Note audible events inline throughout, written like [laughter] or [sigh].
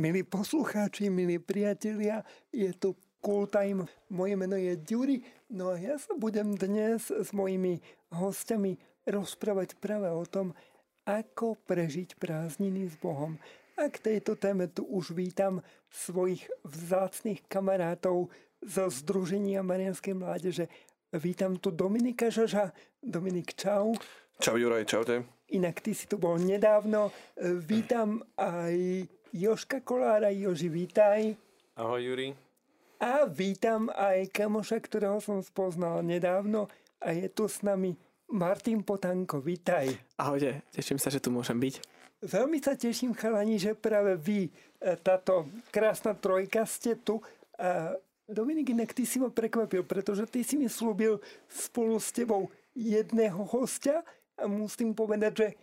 Milí poslucháči, milí priatelia, je tu Cool Time. Moje meno je Ďuri, no a ja sa budem dnes s mojimi hostiami rozprávať práve o tom, ako prežiť prázdniny s Bohom. A k tejto téme tu už vítam svojich vzácných kamarátov zo Združenia Marianskej mládeže. Vítam tu Dominika Žaža. Dominik, čau. Čau Juraj, čaute. Inak ty si tu bol nedávno. Vítam aj Joška Kolára. Joži, vítaj. Ahoj, Juri. A vítam aj kamoša, ktorého som spoznal nedávno a je tu s nami Martin Potanko. Vítaj. Ahojte, teším sa, že tu môžem byť. Veľmi sa teším, chalani, že práve vy, e, táto krásna trojka, ste tu. Dominik, inak ty si ma prekvapil, pretože ty si mi slúbil spolu s tebou jedného hostia a musím povedať, že e,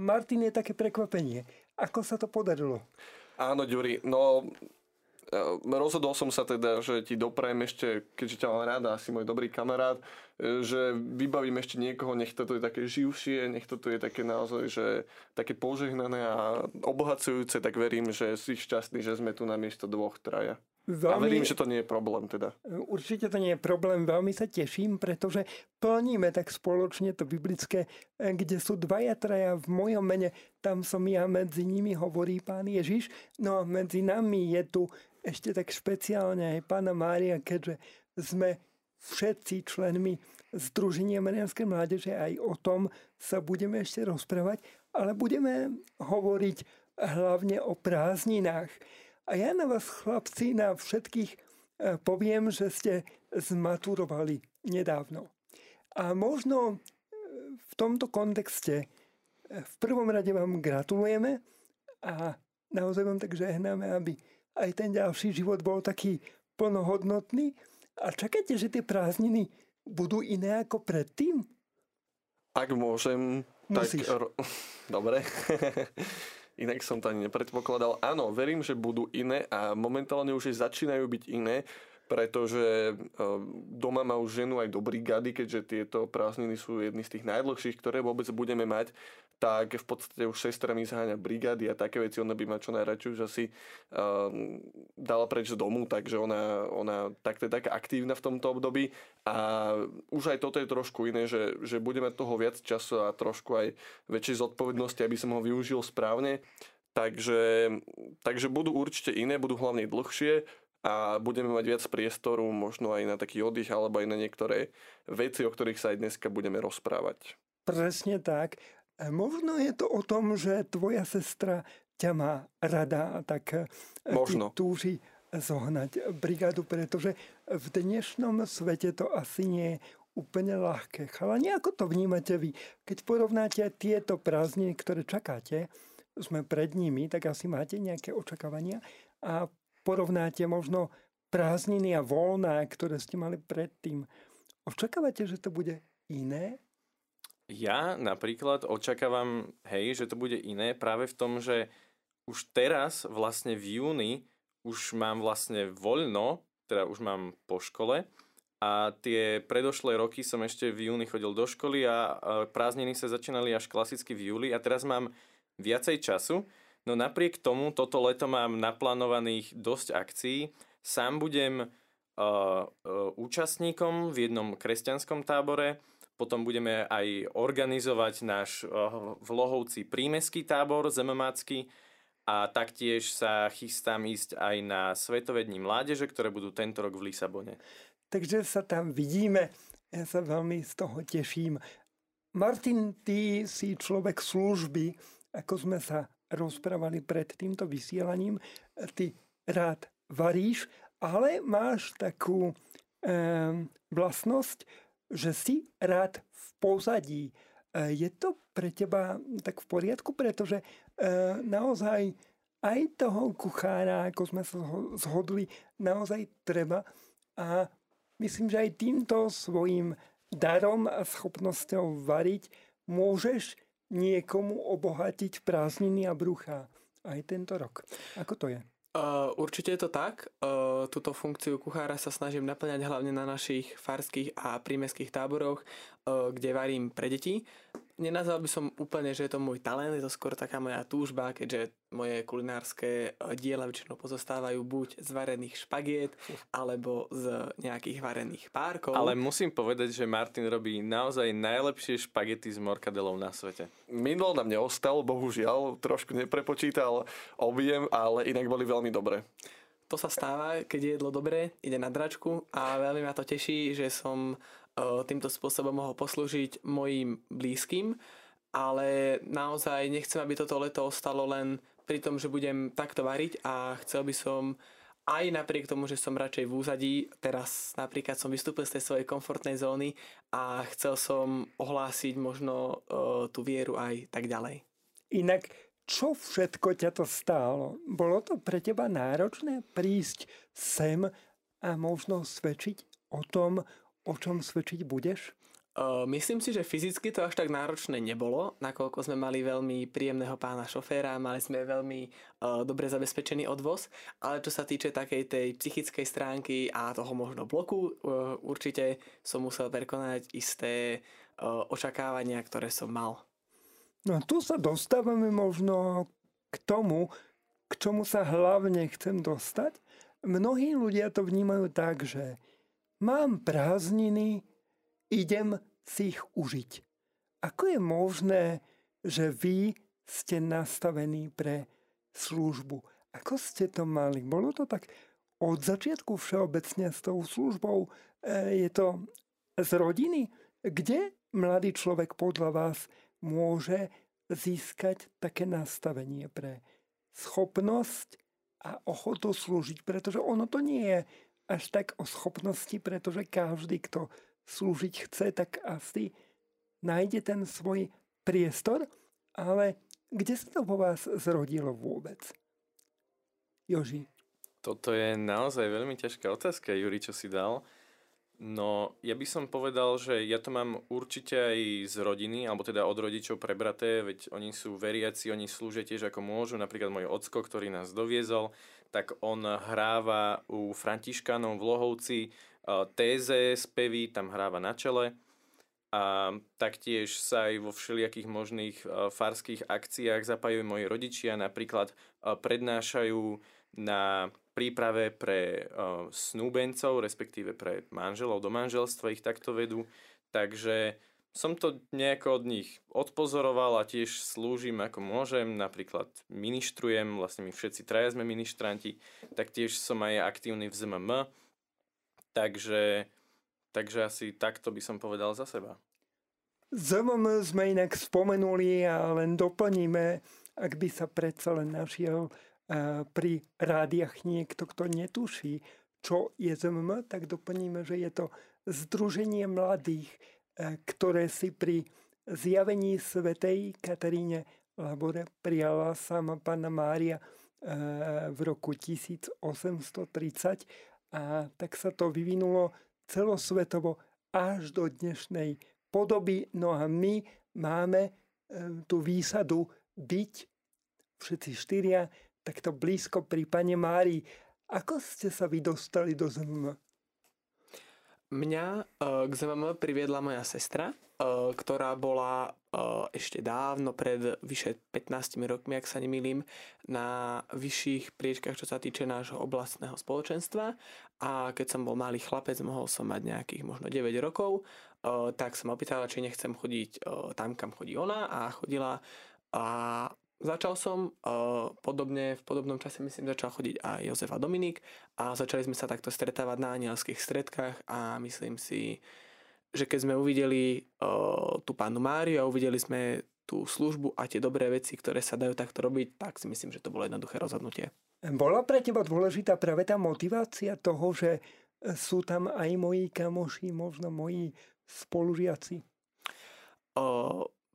Martin je také prekvapenie. Ako sa to podarilo? Áno, Ďuri, no e, rozhodol som sa teda, že ti doprajem ešte, keďže ťa mám ráda, asi môj dobrý kamarát, e, že vybavím ešte niekoho, nech toto je také živšie, nech toto je také naozaj, že také požehnané a obohacujúce, tak verím, že si šťastný, že sme tu na miesto dvoch, traja. Veľmi, a verím, že to nie je problém teda. Určite to nie je problém, veľmi sa teším, pretože plníme tak spoločne to biblické, e, kde sú dvaja traja v mojom mene, tam som ja, medzi nimi hovorí pán Ježiš, no a medzi nami je tu ešte tak špeciálne aj pána Mária, keďže sme všetci členmi Združenia Marianskej mládeže, aj o tom sa budeme ešte rozprávať, ale budeme hovoriť hlavne o prázdninách. A ja na vás, chlapci, na všetkých e, poviem, že ste zmaturovali nedávno. A možno e, v tomto kontexte e, v prvom rade vám gratulujeme a naozaj vám tak žehnáme, aby aj ten ďalší život bol taký plnohodnotný. A čakáte, že tie prázdniny budú iné ako predtým? Ak môžem, Musíš. tak... [laughs] Dobre. [laughs] Inak som to ani nepredpokladal. Áno, verím, že budú iné a momentálne už začínajú byť iné, pretože e, doma ma už ženu aj do brigády, keďže tieto prázdniny sú jedny z tých najdlhších, ktoré vôbec budeme mať, tak v podstate už sestra mi zháňa brigády a také veci, ona by ma čo najradšej už asi uh, dala preč z domu, takže ona, ona takto je taká aktívna v tomto období a už aj toto je trošku iné, že, že budeme toho viac času a trošku aj väčšej zodpovednosti, aby som ho využil správne. Takže, takže budú určite iné, budú hlavne dlhšie a budeme mať viac priestoru možno aj na taký oddych alebo aj na niektoré veci, o ktorých sa aj dneska budeme rozprávať. Presne tak. E, možno je to o tom, že tvoja sestra ťa má rada a tak e, Možno. túži zohnať brigádu, pretože v dnešnom svete to asi nie je úplne ľahké. Chalani, ako to vnímate vy? Keď porovnáte tieto prázdniny, ktoré čakáte, sme pred nimi, tak asi máte nejaké očakávania a porovnáte možno prázdniny a voľná, ktoré ste mali predtým. Očakávate, že to bude iné? Ja napríklad očakávam, hej, že to bude iné práve v tom, že už teraz vlastne v júni už mám vlastne voľno, teda už mám po škole a tie predošlé roky som ešte v júni chodil do školy a prázdniny sa začínali až klasicky v júli a teraz mám viacej času, no napriek tomu toto leto mám naplánovaných dosť akcií, sám budem uh, uh, účastníkom v jednom kresťanskom tábore, potom budeme aj organizovať náš eh, v Lohovci prímeský tábor zememácky a taktiež sa chystám ísť aj na Svetové dni mládeže, ktoré budú tento rok v Lisabone. Takže sa tam vidíme. Ja sa veľmi z toho teším. Martin, ty si človek služby, ako sme sa rozprávali pred týmto vysielaním. Ty rád varíš, ale máš takú e, vlastnosť, že si rád v pozadí. E, je to pre teba tak v poriadku, pretože e, naozaj aj toho kuchára, ako sme sa zhodli, naozaj treba. A myslím, že aj týmto svojim darom a schopnosťou variť môžeš niekomu obohatiť prázdniny a brucha aj tento rok. Ako to je? Uh, určite je to tak. Uh, túto funkciu kuchára sa snažím naplňať hlavne na našich farských a prímeských táboroch, uh, kde varím pre deti. Nenazval by som úplne, že je to môj talent, je to skôr taká moja túžba, keďže moje kulinárske e, diela väčšinou pozostávajú buď z varených špagiet, [laughs] alebo z nejakých varených párkov. Ale musím povedať, že Martin robí naozaj najlepšie špagety s morkadelou na svete. Minul na mne ostal, bohužiaľ, trošku neprepočítal objem, ale inak boli veľmi dobré. To sa stáva, keď je jedlo dobré, ide na dračku a veľmi ma to teší, že som týmto spôsobom mohol poslúžiť mojim blízkym, ale naozaj nechcem, aby toto leto ostalo len pri tom, že budem takto variť a chcel by som aj napriek tomu, že som radšej v úzadí, teraz napríklad som vystúpil z tej svojej komfortnej zóny a chcel som ohlásiť možno uh, tú vieru aj tak ďalej. Inak, čo všetko ťa to stálo? Bolo to pre teba náročné prísť sem a možno svedčiť o tom, o čom svedčiť budeš? Myslím si, že fyzicky to až tak náročné nebolo, nakoľko sme mali veľmi príjemného pána šoféra, mali sme veľmi dobre zabezpečený odvoz, ale čo sa týče takej tej psychickej stránky a toho možno bloku, určite som musel prekonať isté očakávania, ktoré som mal. No tu sa dostávame možno k tomu, k čomu sa hlavne chcem dostať. Mnohí ľudia to vnímajú tak, že mám prázdniny, idem si ich užiť. Ako je možné, že vy ste nastavení pre službu? Ako ste to mali? Bolo to tak od začiatku všeobecne s tou službou? E, je to z rodiny? Kde mladý človek podľa vás môže získať také nastavenie pre schopnosť a ochotu slúžiť? Pretože ono to nie je až tak o schopnosti, pretože každý, kto slúžiť chce, tak asi nájde ten svoj priestor, ale kde sa to vo vás zrodilo vôbec? Joži. Toto je naozaj veľmi ťažká otázka, Juri, čo si dal. No, ja by som povedal, že ja to mám určite aj z rodiny, alebo teda od rodičov prebraté, veď oni sú veriaci, oni slúžia tiež ako môžu. Napríklad môj ocko, ktorý nás doviezol, tak on hráva u Františkanov v Lohovci e, téze, spevy, tam hráva na čele. A taktiež sa aj vo všelijakých možných e, farských akciách zapájajú moji rodičia, napríklad e, prednášajú na príprave pre snúbencov, respektíve pre manželov do manželstva ich takto vedú. Takže som to nejako od nich odpozoroval a tiež slúžim ako môžem, napríklad ministrujem, vlastne my všetci traja sme ministranti, tak tiež som aj aktívny v ZMM, takže, takže asi takto by som povedal za seba. ZMM sme inak spomenuli a len doplníme, ak by sa predsa len našiel pri rádiach niekto, kto netuší, čo je ZMM, tak doplníme, že je to Združenie mladých, e, ktoré si pri zjavení svetej Kataríne Labore prijala sama Panna Mária e, v roku 1830 a tak sa to vyvinulo celosvetovo až do dnešnej podoby. No a my máme e, tú výsadu byť všetci štyria takto blízko pri Pane Márii. Ako ste sa vy dostali do ZMM? Mňa uh, k ZMM priviedla moja sestra, uh, ktorá bola uh, ešte dávno, pred vyše 15 rokmi, ak sa nemýlim, na vyšších priečkách, čo sa týče nášho oblastného spoločenstva. A keď som bol malý chlapec, mohol som mať nejakých možno 9 rokov, tak som opýtala, či nechcem chodiť tam, kam chodí ona a chodila a Začal som uh, podobne, v podobnom čase myslím začal chodiť aj Jozef a Dominik a začali sme sa takto stretávať na anielských stredkách a myslím si, že keď sme uvideli uh, tú pánu Máriu a uvideli sme tú službu a tie dobré veci, ktoré sa dajú takto robiť, tak si myslím, že to bolo jednoduché rozhodnutie. Bola pre teba dôležitá práve tá motivácia toho, že sú tam aj moji kamoši, možno moji spolužiaci?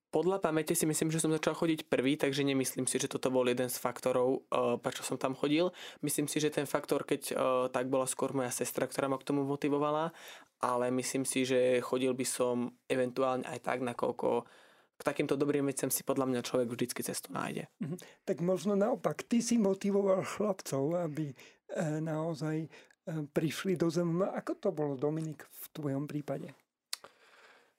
Podľa pamäte si myslím, že som začal chodiť prvý, takže nemyslím si, že toto bol jeden z faktorov, uh, prečo som tam chodil. Myslím si, že ten faktor, keď uh, tak bola skôr moja sestra, ktorá ma k tomu motivovala, ale myslím si, že chodil by som eventuálne aj tak, nakoľko k takýmto dobrým veciam si podľa mňa človek vždycky cestu nájde. Mhm. Tak možno naopak, ty si motivoval chlapcov, aby e, naozaj prišli do zem. Ako to bolo, Dominik, v tvojom prípade?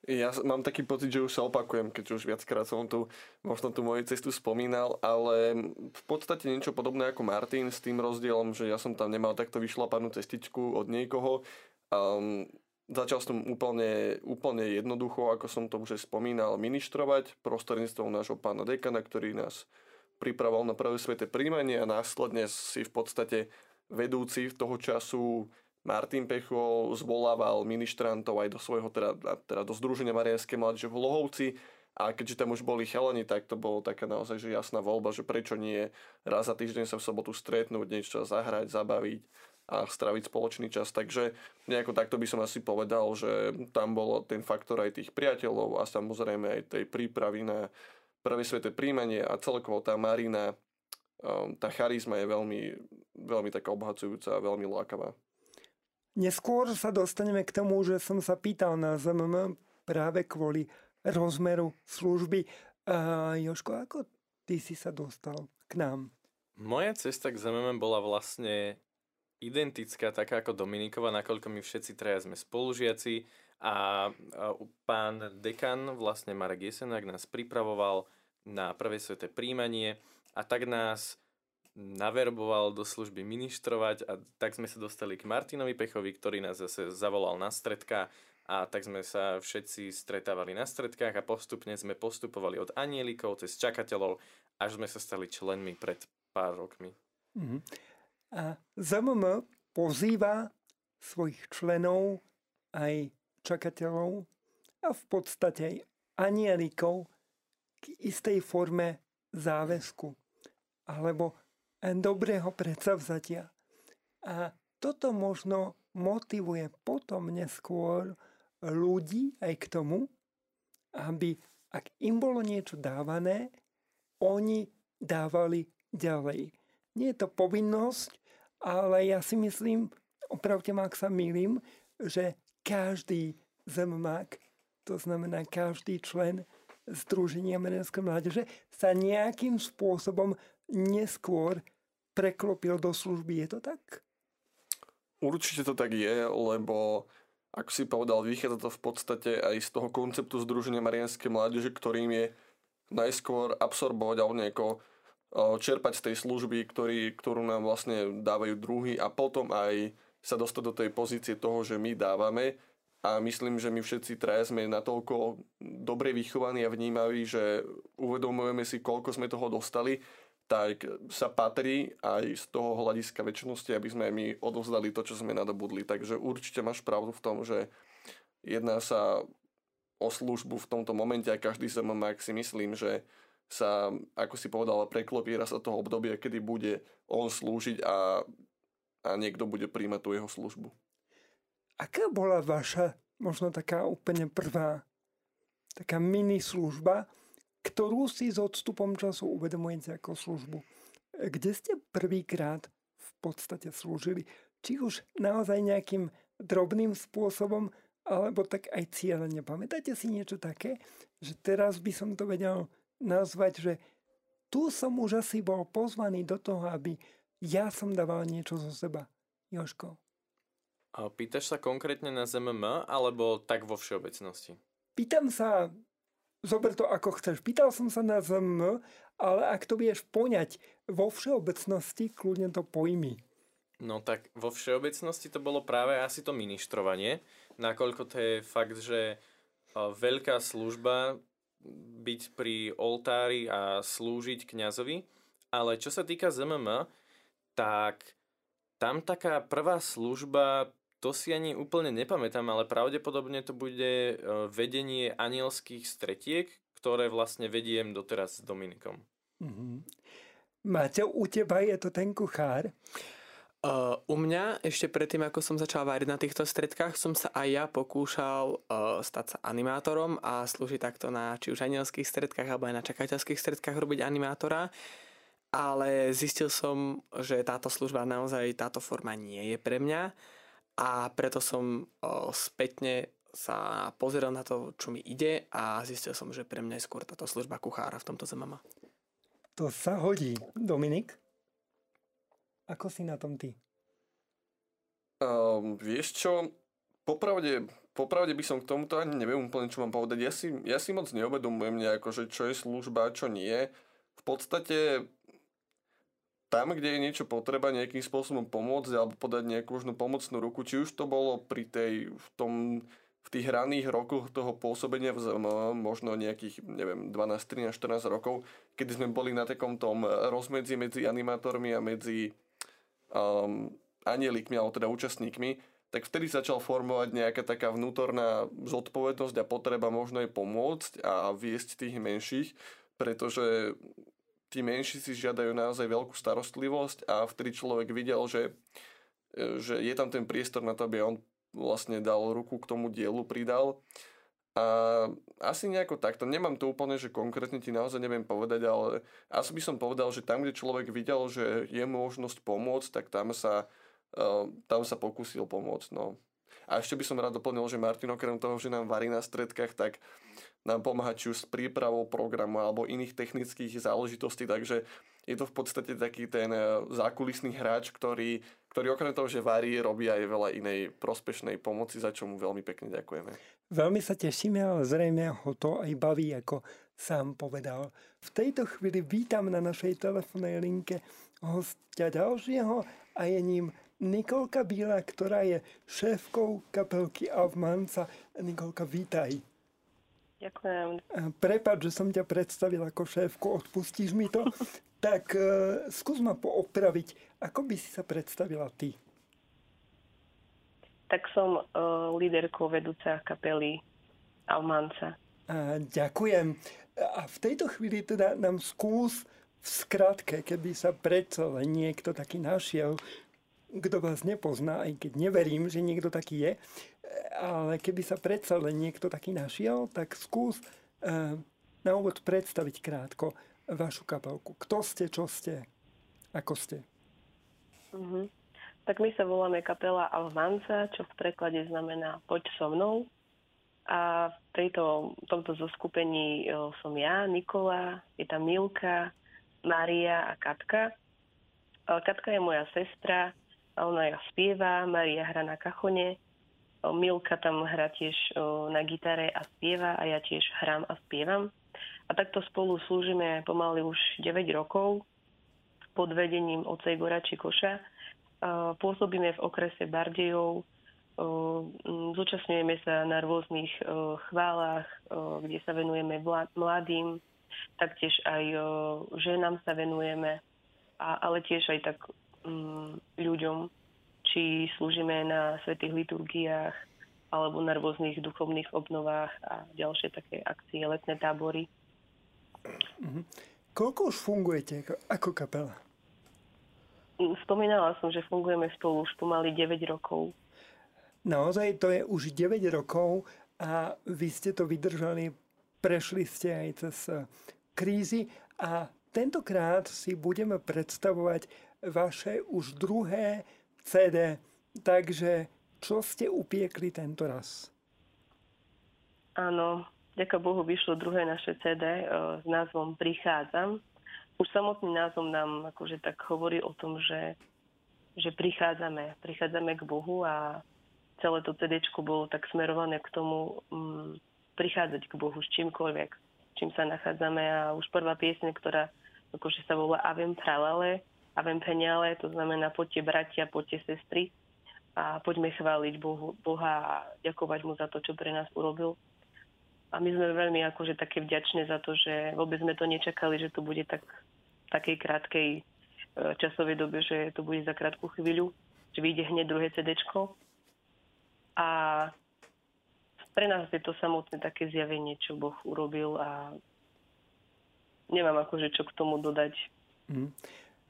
Ja mám taký pocit, že už sa opakujem, keď už viackrát som tu možno tú moju cestu spomínal, ale v podstate niečo podobné ako Martin s tým rozdielom, že ja som tam nemal takto vyšlapanú cestičku od niekoho. Um, začal som úplne, úplne jednoducho, ako som to už spomínal, ministrovať prostredníctvom nášho pána dekana, ktorý nás pripravoval na prvé sveté príjmanie a následne si v podstate vedúci v toho času Martin Pecho zvolával ministrantov aj do svojho, teda, teda do Združenia Marianskej mládeže v Lohovci a keďže tam už boli chalani, tak to bolo taká naozaj že jasná voľba, že prečo nie raz za týždeň sa v sobotu stretnúť, niečo zahrať, zabaviť a straviť spoločný čas. Takže nejako takto by som asi povedal, že tam bol ten faktor aj tých priateľov a samozrejme aj tej prípravy na prvé sveté príjmanie a celkovo tá Marina, um, tá charizma je veľmi, veľmi taká obhacujúca a veľmi lákavá. Neskôr sa dostaneme k tomu, že som sa pýtal na ZMM práve kvôli rozmeru služby. A Joško, ako ty si sa dostal k nám? Moja cesta k ZMM bola vlastne identická, taká ako Dominikova, nakoľko my všetci traja sme spolužiaci a, pán dekan, vlastne Marek Jesenák, nás pripravoval na prvé sveté príjmanie a tak nás naverboval do služby ministrovať a tak sme sa dostali k Martinovi Pechovi, ktorý nás zase zavolal na stredka a tak sme sa všetci stretávali na stredkách a postupne sme postupovali od anielikov cez čakateľov, až sme sa stali členmi pred pár rokmi. Mm-hmm. A ZMM pozýva svojich členov aj čakateľov a v podstate aj anielikov k istej forme záväzku alebo dobrého predsavzatia. A toto možno motivuje potom neskôr ľudí aj k tomu, aby ak im bolo niečo dávané, oni dávali ďalej. Nie je to povinnosť, ale ja si myslím, opravte ma, ak sa milím, že každý zemák, to znamená každý člen Združenia Medenskej mládeže, sa nejakým spôsobom neskôr preklopil do služby. Je to tak? Určite to tak je, lebo ako si povedal, vychádza to v podstate aj z toho konceptu Združenia Marianskej mládeže, ktorým je najskôr absorbovať alebo nejako čerpať z tej služby, ktorý, ktorú nám vlastne dávajú druhy a potom aj sa dostať do tej pozície toho, že my dávame a myslím, že my všetci traja sme natoľko dobre vychovaní a vnímaví, že uvedomujeme si, koľko sme toho dostali tak sa patrí aj z toho hľadiska väčšnosti, aby sme my odovzdali to, čo sme nadobudli. Takže určite máš pravdu v tom, že jedná sa o službu v tomto momente a každý ak si myslím, že sa, ako si povedal, preklopí raz sa toho obdobia, kedy bude on slúžiť a, a niekto bude príjmať tú jeho službu. Aká bola vaša, možno taká úplne prvá, taká mini služba, ktorú si s odstupom času uvedomujete ako službu. Kde ste prvýkrát v podstate slúžili? Či už naozaj nejakým drobným spôsobom, alebo tak aj cieľene. Pamätáte si niečo také, že teraz by som to vedel nazvať, že tu som už asi bol pozvaný do toho, aby ja som dával niečo zo seba. Joško. A pýtaš sa konkrétne na ZMM, alebo tak vo všeobecnosti? Pýtam sa zober to ako chceš. Pýtal som sa na ZM, ale ak to vieš poňať vo všeobecnosti, kľudne to pojmi. No tak vo všeobecnosti to bolo práve asi to ministrovanie, nakoľko to je fakt, že veľká služba byť pri oltári a slúžiť kňazovi, ale čo sa týka ZMM, tak tam taká prvá služba to si ani úplne nepamätám, ale pravdepodobne to bude e, vedenie anielských stretiek, ktoré vlastne vediem doteraz s Dominikom. Mm-hmm. Máte, u teba je to ten kuchár? Uh, u mňa ešte predtým, ako som začal variť na týchto stredkách, som sa aj ja pokúšal uh, stať sa animátorom a slúžiť takto na či už anielských stredkách alebo aj na čakateľských stredkách robiť animátora. Ale zistil som, že táto služba naozaj, táto forma nie je pre mňa a preto som spätne sa pozeral na to, čo mi ide a zistil som, že pre mňa je skôr táto služba kuchára v tomto zemama. To sa hodí. Dominik? Ako si na tom ty? Um, vieš čo? Popravde, popravde by som k tomuto ani neviem úplne, čo mám povedať. Ja si, ja si moc neuvedomujem nejako, že čo je služba, čo nie. V podstate tam, kde je niečo potreba nejakým spôsobom pomôcť alebo podať nejakú možno pomocnú ruku, či už to bolo pri tej, v tom v tých hraných rokoch toho pôsobenia možno nejakých, neviem, 12, 13, 14 rokov, kedy sme boli na takom tom rozmedzi medzi animátormi a medzi um, anielikmi, alebo teda účastníkmi, tak vtedy začal formovať nejaká taká vnútorná zodpovednosť a potreba možno aj pomôcť a viesť tých menších, pretože tí menší si žiadajú naozaj veľkú starostlivosť a vtedy človek videl, že, že je tam ten priestor na to, aby on vlastne dal ruku k tomu dielu, pridal. A asi nejako takto. Nemám to úplne, že konkrétne ti naozaj neviem povedať, ale asi by som povedal, že tam, kde človek videl, že je možnosť pomôcť, tak tam sa, uh, tam sa pokúsil pomôcť. No. A ešte by som rád doplnil, že Martin okrem toho, že nám varí na stredkách, tak nám pomáha či už s prípravou programu alebo iných technických záležitostí, takže je to v podstate taký ten eh, zákulisný hráč, ktorý, ktorý okrem toho, že varí, robí aj veľa inej prospešnej pomoci, za čo mu veľmi pekne ďakujeme. Veľmi sa tešíme, ale zrejme ho to aj baví, ako sám povedal. V tejto chvíli vítam na našej telefónnej linke hostia ďalšieho a je ním Nikolka Bíla, ktorá je šéfkou kapelky Avmanca. Nikolka, vítaj. Ďakujem. Prepač, že som ťa predstavil ako šéfku, odpustíš mi to? [laughs] tak uh, skús ma poopraviť. Ako by si sa predstavila ty? Tak som uh, líderkou vedúca kapely Almanca. A, ďakujem. A v tejto chvíli teda nám skús v skratke, keby sa predsa len niekto taký našiel, kto vás nepozná, aj keď neverím, že niekto taký je, ale keby sa predsa len niekto taký našiel, tak skús uh, na úvod predstaviť krátko vašu kapelku. Kto ste, čo ste, ako ste? Uh-huh. Tak my sa voláme kapela Alvanza, čo v preklade znamená poď so mnou. A v tejto, tomto zoskupení som ja, Nikola, je tam Milka, Maria a Katka. Katka je moja sestra, ona ja spieva, Maria hra na kachone, Milka tam hrá tiež na gitare a spieva a ja tiež hrám a spievam. A takto spolu slúžime pomaly už 9 rokov pod vedením oca Igora Čikoša. Pôsobíme v okrese Bardejov, zúčastňujeme sa na rôznych chválach, kde sa venujeme mladým, taktiež aj ženám sa venujeme, ale tiež aj tak ľuďom, či slúžime na svetých liturgiách alebo na rôznych duchovných obnovách a ďalšie také akcie, letné tábory. Mm-hmm. Koľko už fungujete ako kapela? Spomínala som, že fungujeme spolu už pomaly 9 rokov. Naozaj to je už 9 rokov a vy ste to vydržali, prešli ste aj cez eh, krízy a tentokrát si budeme predstavovať vaše už druhé CD. Takže čo ste upiekli tento raz? Áno, ďaká Bohu vyšlo druhé naše CD e, s názvom Prichádzam. Už samotný názvom nám akože tak hovorí o tom, že, že prichádzame, prichádzame k Bohu a celé to CD bolo tak smerované k tomu um, prichádzať k Bohu s čímkoľvek, čím sa nachádzame a už prvá piesne, ktorá akože sa volá Avem Pralale, a Vempeniale, to znamená poďte bratia, poďte sestry a poďme chváliť Bohu, Boha a ďakovať mu za to, čo pre nás urobil. A my sme veľmi akože také vďačné za to, že vôbec sme to nečakali, že to bude tak v takej krátkej e, časovej dobe, že to bude za krátku chvíľu, že vyjde hneď druhé CD. A pre nás je to samotné také zjavenie, čo Boh urobil a nemám akože čo k tomu dodať. Mm.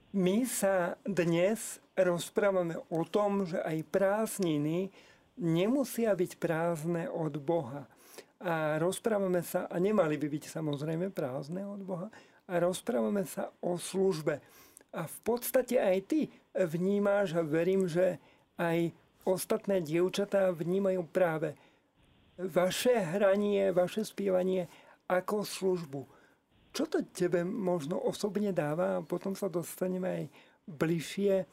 My sa dnes rozprávame o tom, že aj prázdniny nemusia byť prázdne od Boha. A rozprávame sa, a nemali by byť samozrejme prázdne od Boha, a rozprávame sa o službe. A v podstate aj ty vnímáš a verím, že aj ostatné dievčatá vnímajú práve vaše hranie, vaše spievanie ako službu. Čo to tebe možno osobne dáva a potom sa dostaneme aj bližšie e,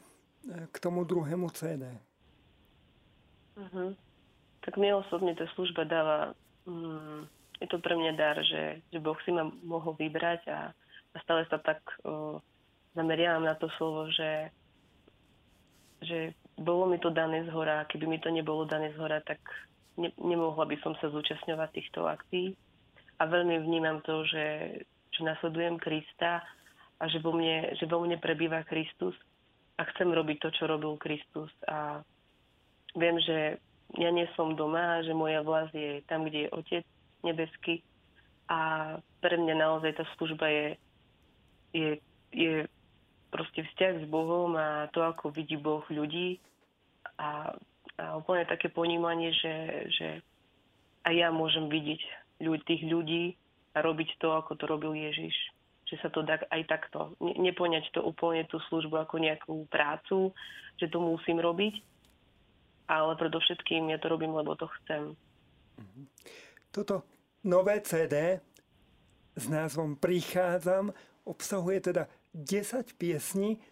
k tomu druhému CD? Uh-huh. tak mne osobne tá služba dáva, mm, je to pre mňa dar, že, že Boh si ma mohol vybrať a, a stále sa tak uh, zameriavam na to slovo, že, že bolo mi to dané z hora, keby mi to nebolo dané z hora, tak ne, nemohla by som sa zúčastňovať týchto akcií. A veľmi vnímam to, že, že nasledujem Krista a že vo, mne, že vo mne prebýva Kristus a chcem robiť to, čo robil Kristus. A viem, že ja nie som doma, že moja vlast je tam, kde je Otec nebeský a pre mňa naozaj tá služba je, je, je proste vzťah s Bohom a to, ako vidí Boh ľudí a a úplne také ponímanie, že, že aj ja môžem vidieť ľudí, tých ľudí robiť to, ako to robil Ježiš. Že sa to dá aj takto. Nepoňať to úplne tú službu ako nejakú prácu, že to musím robiť, ale predovšetkým ja to robím, lebo to chcem. Toto nové CD s názvom Prichádzam obsahuje teda 10 piesní.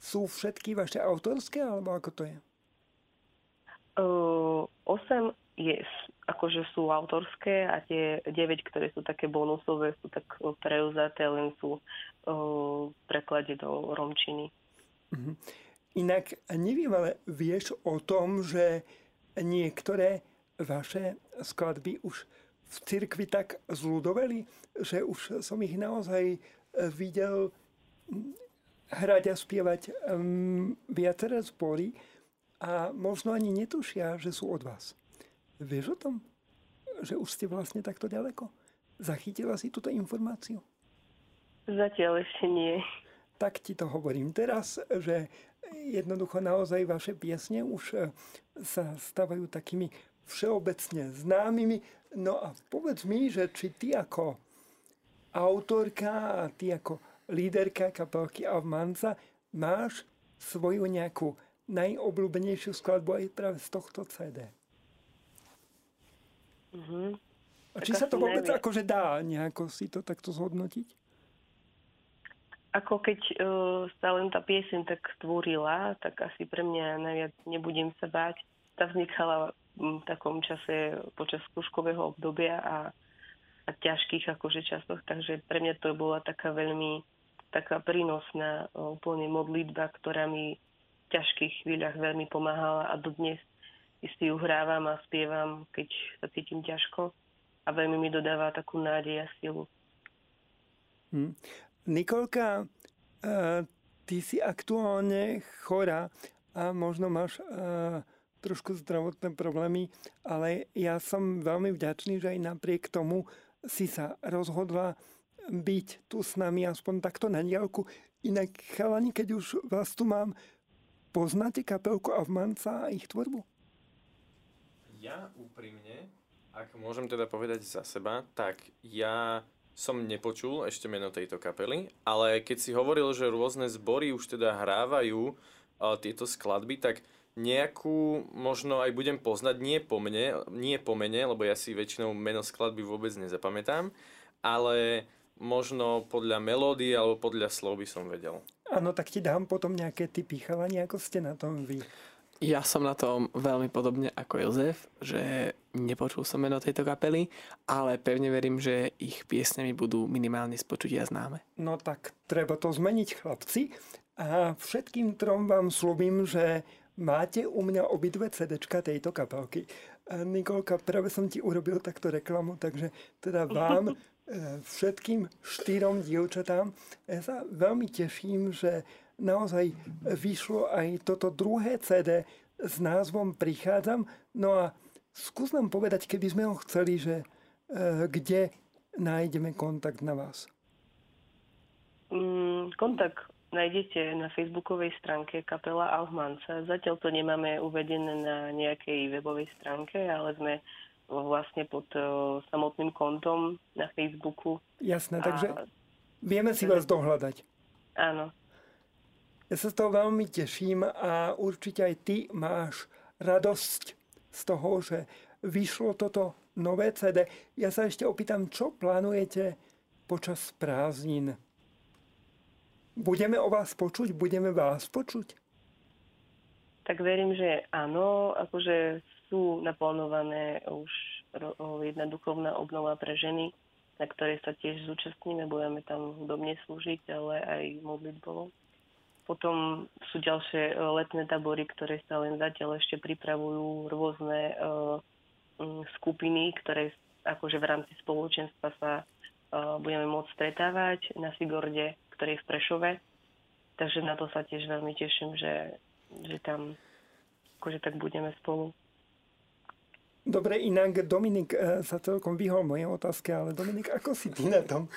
Sú všetky vaše autorské, alebo ako to je? 8 je, akože sú autorské a tie 9, ktoré sú také bonusové, sú tak preuzaté, len sú uh, preklade do romčiny. Uh-huh. Inak neviem, ale vieš o tom, že niektoré vaše skladby už v cirkvi tak zľudoveli, že už som ich naozaj videl hrať a spievať um, viaceré zbory a možno ani netušia, že sú od vás. Vieš o tom? Že už ste vlastne takto ďaleko? Zachytila si túto informáciu? Zatiaľ ešte nie. Tak ti to hovorím teraz, že jednoducho naozaj vaše piesne už e, sa stávajú takými všeobecne známymi. No a povedz mi, že či ty ako autorka a ty ako líderka kapelky Avmanza máš svoju nejakú najobľúbenejšiu skladbu aj práve z tohto CD. Uh-huh. A či tak sa to vôbec neviem. akože dá nejako si to takto zhodnotiť? Ako keď uh, sa len tá piesen tak stvorila, tak asi pre mňa najviac nebudem sa báť. Tá vznikala v takom čase počas skúškového obdobia a, a ťažkých akože časoch, takže pre mňa to bola taká veľmi taká prínosná úplne modlitba, ktorá mi ťažkých chvíľach veľmi pomáhala a dodnes si ju hrávam a spievam, keď sa cítim ťažko a veľmi mi dodáva takú nádej a silu. Hm. Nikolka, uh, ty si aktuálne chorá a možno máš uh, trošku zdravotné problémy, ale ja som veľmi vďačný, že aj napriek tomu si sa rozhodla byť tu s nami aspoň takto na diálku. Inak, chalani, keď už vás tu mám, Poznáte kapelku Avmanca a ich tvorbu? Ja úprimne, ak môžem teda povedať za seba, tak ja som nepočul ešte meno tejto kapely, ale keď si hovoril, že rôzne zbory už teda hrávajú uh, tieto skladby, tak nejakú možno aj budem poznať, nie po mne, nie po mene, lebo ja si väčšinou meno skladby vôbec nezapamätám, ale možno podľa melódie alebo podľa slov by som vedel. Áno, tak ti dám potom nejaké typy chalani, ako ste na tom vy. Ja som na tom veľmi podobne ako Jozef, že nepočul som meno tejto kapely, ale pevne verím, že ich piesne mi budú minimálne z počutia známe. No tak treba to zmeniť, chlapci. A všetkým trom vám slúbim, že máte u mňa obidve CDčka tejto kapelky. A Nikolka, práve som ti urobil takto reklamu, takže teda vám [laughs] všetkým štyrom dievčatám. Ja sa veľmi teším, že naozaj vyšlo aj toto druhé CD s názvom Prichádzam. No a skús nám povedať, keby sme ho chceli, že e, kde nájdeme kontakt na vás. Mm, kontakt nájdete na facebookovej stránke kapela Alhmanca. Zatiaľ to nemáme uvedené na nejakej webovej stránke, ale sme vlastne pod uh, samotným kontom na Facebooku. Jasné, a... takže vieme si vás dohľadať. Áno. Ja sa z toho veľmi teším a určite aj ty máš radosť z toho, že vyšlo toto nové CD. Ja sa ešte opýtam, čo plánujete počas prázdnin? Budeme o vás počuť? Budeme vás počuť? Tak verím, že áno, akože sú naplánované už jedna duchovná obnova pre ženy, na ktorej sa tiež zúčastníme, budeme tam hudobne slúžiť, ale aj modlitbovo. Potom sú ďalšie e, letné tabory, ktoré sa len zatiaľ ešte pripravujú rôzne uh, skupiny, ktoré akože v rámci spoločenstva sa uh, budeme môcť stretávať na Sigorde, ktorý je v Prešove. Takže na to sa tiež veľmi teším, že, že tam akože tak budeme spolu. Dobre, inak Dominik e, sa celkom vyhol mojej otázke, ale Dominik, ako si ty na tom?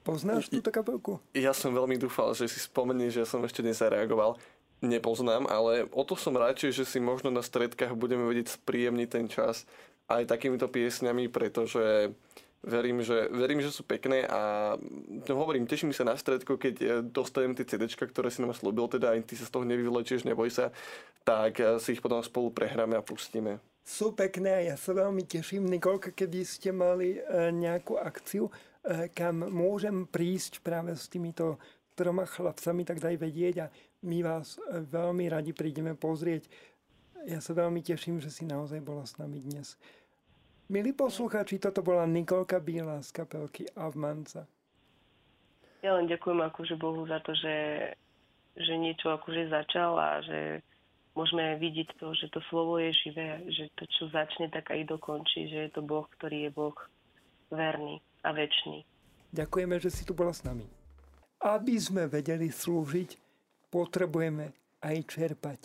Poznáš túto kapelku? Ja som veľmi dúfal, že si spomenieš, že ja som ešte nezareagoval. Nepoznám, ale o to som radšej, že si možno na stredkách budeme vedieť spríjemniť ten čas aj takýmito piesňami, pretože verím, že, verím, že sú pekné a no, hovorím, teším sa na stredko, keď e, dostanem tie CD, ktoré si nám slúbil, teda aj ty sa z toho nevyvlečieš, neboj sa, tak e, si ich potom spolu prehráme a pustíme. Sú pekné a ja sa veľmi teším. Nikolka, kedy ste mali e, nejakú akciu, kam môžem prísť práve s týmito troma chlapcami, tak daj vedieť a my vás veľmi radi prídeme pozrieť. Ja sa veľmi teším, že si naozaj bola s nami dnes. Milí poslucháči, toto bola Nikolka Bílá z kapelky Avmanca. Ja len ďakujem akože Bohu za to, že, že niečo akože začal a že môžeme vidieť to, že to slovo je živé, že to, čo začne, tak aj dokončí, že je to Boh, ktorý je Boh verný a väčší. Ďakujeme, že si tu bola s nami. Aby sme vedeli slúžiť, potrebujeme aj čerpať.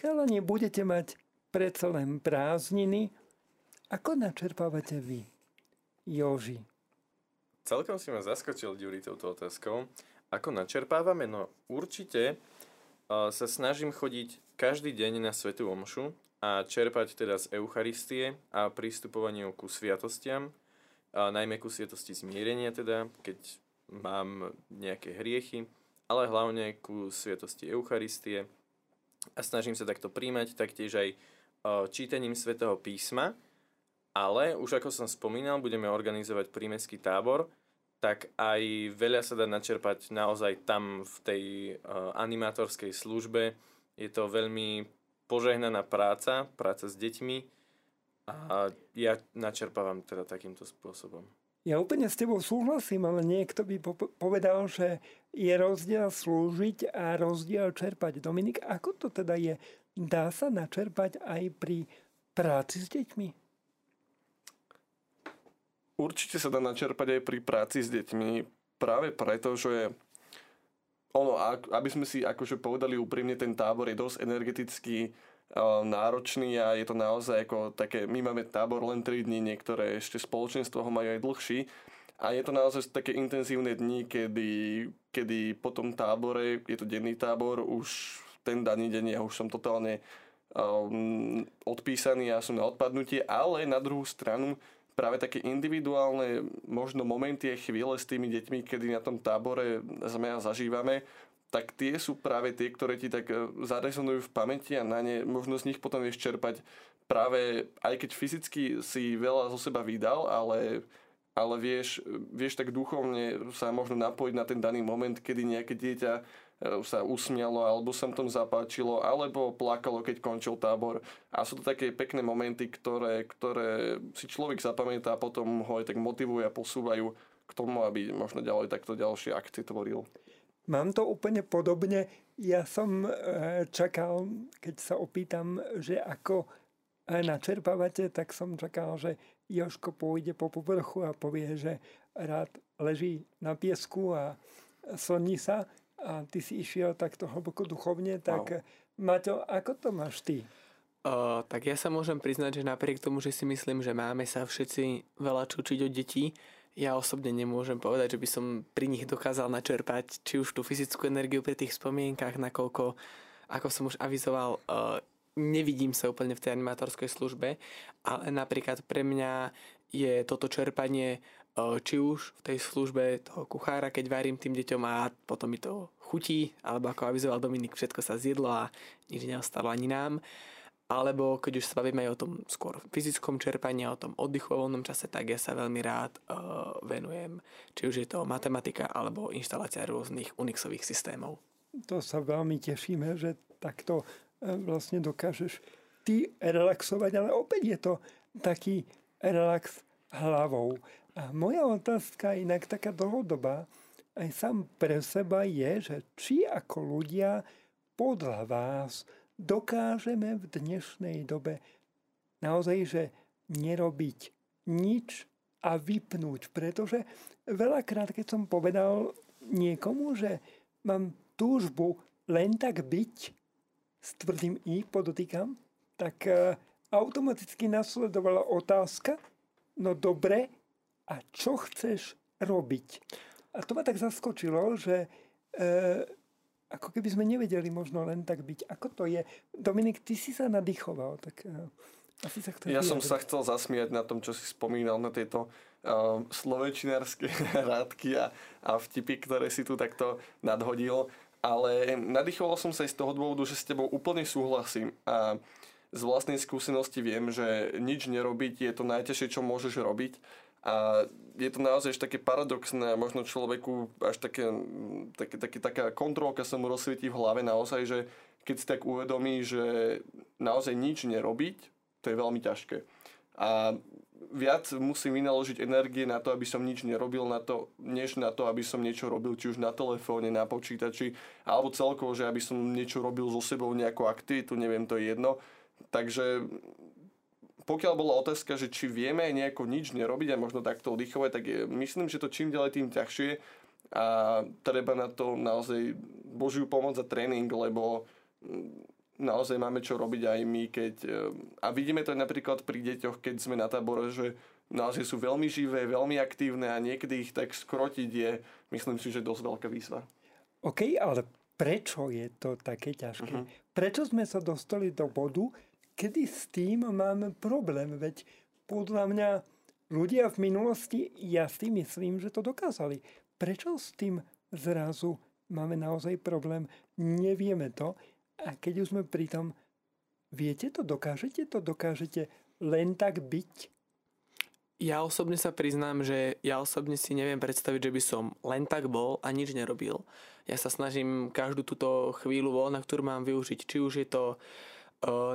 Chalani, budete mať predsa len prázdniny, ako načerpávate vy, Joži? Celkom si ma zaskočil, Ďuri, touto otázkou. Ako načerpávame? No určite uh, sa snažím chodiť každý deň na Svetu Omšu a čerpať teda z Eucharistie a pristupovaniu ku sviatostiam, a najmä ku sviatosti zmierenia teda, keď mám nejaké hriechy, ale hlavne ku sviatosti Eucharistie a snažím sa takto príjmať taktiež aj čítaním Svetého písma, ale už ako som spomínal, budeme organizovať prímeský tábor, tak aj veľa sa dá načerpať naozaj tam v tej animátorskej službe. Je to veľmi požehnaná práca, práca s deťmi a ja načerpávam teda takýmto spôsobom. Ja úplne s tebou súhlasím, ale niekto by povedal, že je rozdiel slúžiť a rozdiel čerpať. Dominik, ako to teda je? Dá sa načerpať aj pri práci s deťmi? určite sa dá načerpať aj pri práci s deťmi, práve preto, že ono, aby sme si akože povedali úprimne, ten tábor je dosť energeticky náročný a je to naozaj ako také, my máme tábor len 3 dní, niektoré ešte spoločenstvo ho majú aj dlhší. A je to naozaj také intenzívne dni, kedy, kedy po tom tábore, je to denný tábor, už ten daný deň ja už som totálne um, odpísaný a som na odpadnutie, ale na druhú stranu práve také individuálne možno momenty a chvíle s tými deťmi, kedy na tom tábore sme zažívame, tak tie sú práve tie, ktoré ti tak e, zarezonujú v pamäti a na ne možno z nich potom vieš čerpať práve, aj keď fyzicky si veľa zo seba vydal, ale, ale vieš, vieš tak duchovne sa možno napojiť na ten daný moment, kedy nejaké dieťa E, sa usmialo alebo sa tom zapáčilo, alebo plakalo, keď končil tábor. A sú to také pekné momenty, ktoré, ktoré si človek zapamätá a potom ho aj tak motivujú a posúvajú k tomu, aby možno ďalej takto ďalšie akcie tvoril. Mám to úplne podobne. Ja som e, čakal, keď sa opýtam, že ako e, načerpávate, tak som čakal, že Joško pôjde po povrchu a povie, že rád leží na piesku a soní sa a ty si išiel takto hlboko duchovne, tak wow. Maťo, ako to máš ty? Uh, tak ja sa môžem priznať, že napriek tomu, že si myslím, že máme sa všetci veľa čučiť od detí, ja osobne nemôžem povedať, že by som pri nich dokázal načerpať či už tú fyzickú energiu pri tých spomienkach, nakoľko, ako som už avizoval, uh, nevidím sa úplne v tej animátorskej službe, ale napríklad pre mňa je toto čerpanie či už v tej službe toho kuchára, keď varím tým deťom a potom mi to chutí, alebo ako avizoval Dominik, všetko sa zjedlo a nič neostalo ani nám. Alebo keď už sa bavíme aj o tom skôr fyzickom čerpaní, o tom oddychu o voľnom čase, tak ja sa veľmi rád uh, venujem, či už je to matematika alebo inštalácia rôznych Unixových systémov. To sa veľmi tešíme, že takto e, vlastne dokážeš ty relaxovať, ale opäť je to taký relax hlavou. A moja otázka, inak taká dlhodobá, aj sám pre seba je, že či ako ľudia podľa vás dokážeme v dnešnej dobe naozaj, že nerobiť nič a vypnúť. Pretože veľakrát, keď som povedal niekomu, že mám túžbu len tak byť, s tvrdým i podotýkam, tak e, automaticky nasledovala otázka, no dobre, a čo chceš robiť? A to ma tak zaskočilo, že e, ako keby sme nevedeli možno len tak byť. Ako to je? Dominik, ty si sa nadýchoval, tak e, asi sa chceš Ja vyjadriť. som sa chcel zasmiať na tom, čo si spomínal, na tieto uh, slovečinárske [laughs] rádky a, a vtipy, ktoré si tu takto nadhodil. Ale nadýchoval som sa aj z toho dôvodu, že s tebou úplne súhlasím. A z vlastnej skúsenosti viem, že nič nerobiť je to najťažšie, čo môžeš robiť a je to naozaj ešte také paradoxné a možno človeku až také, také, také, taká kontrolka sa mu rozsvietí v hlave naozaj, že keď si tak uvedomí, že naozaj nič nerobiť, to je veľmi ťažké. A viac musím vynaložiť energie na to, aby som nič nerobil, na to, než na to, aby som niečo robil, či už na telefóne, na počítači, alebo celkovo, že aby som niečo robil so sebou, nejakú aktivitu, neviem, to je jedno. Takže pokiaľ bola otázka, že či vieme nejako nič nerobiť a možno takto oddychovať, tak je, myslím, že to čím ďalej tým ťažšie a treba na to naozaj Božiu pomoc a tréning, lebo mm, naozaj máme čo robiť aj my, keď... E, a vidíme to napríklad pri deťoch, keď sme na tábore, že naozaj sú veľmi živé, veľmi aktívne a niekedy ich tak skrotiť je, myslím si, že dosť veľká výzva. OK, ale prečo je to také ťažké? Uh-huh. Prečo sme sa dostali do bodu, kedy s tým máme problém, veď podľa mňa ľudia v minulosti, ja si myslím, že to dokázali. Prečo s tým zrazu máme naozaj problém? Nevieme to. A keď už sme pri tom, viete to, dokážete to, dokážete len tak byť? Ja osobne sa priznám, že ja osobne si neviem predstaviť, že by som len tak bol a nič nerobil. Ja sa snažím každú túto chvíľu voľna, ktorú mám využiť. Či už je to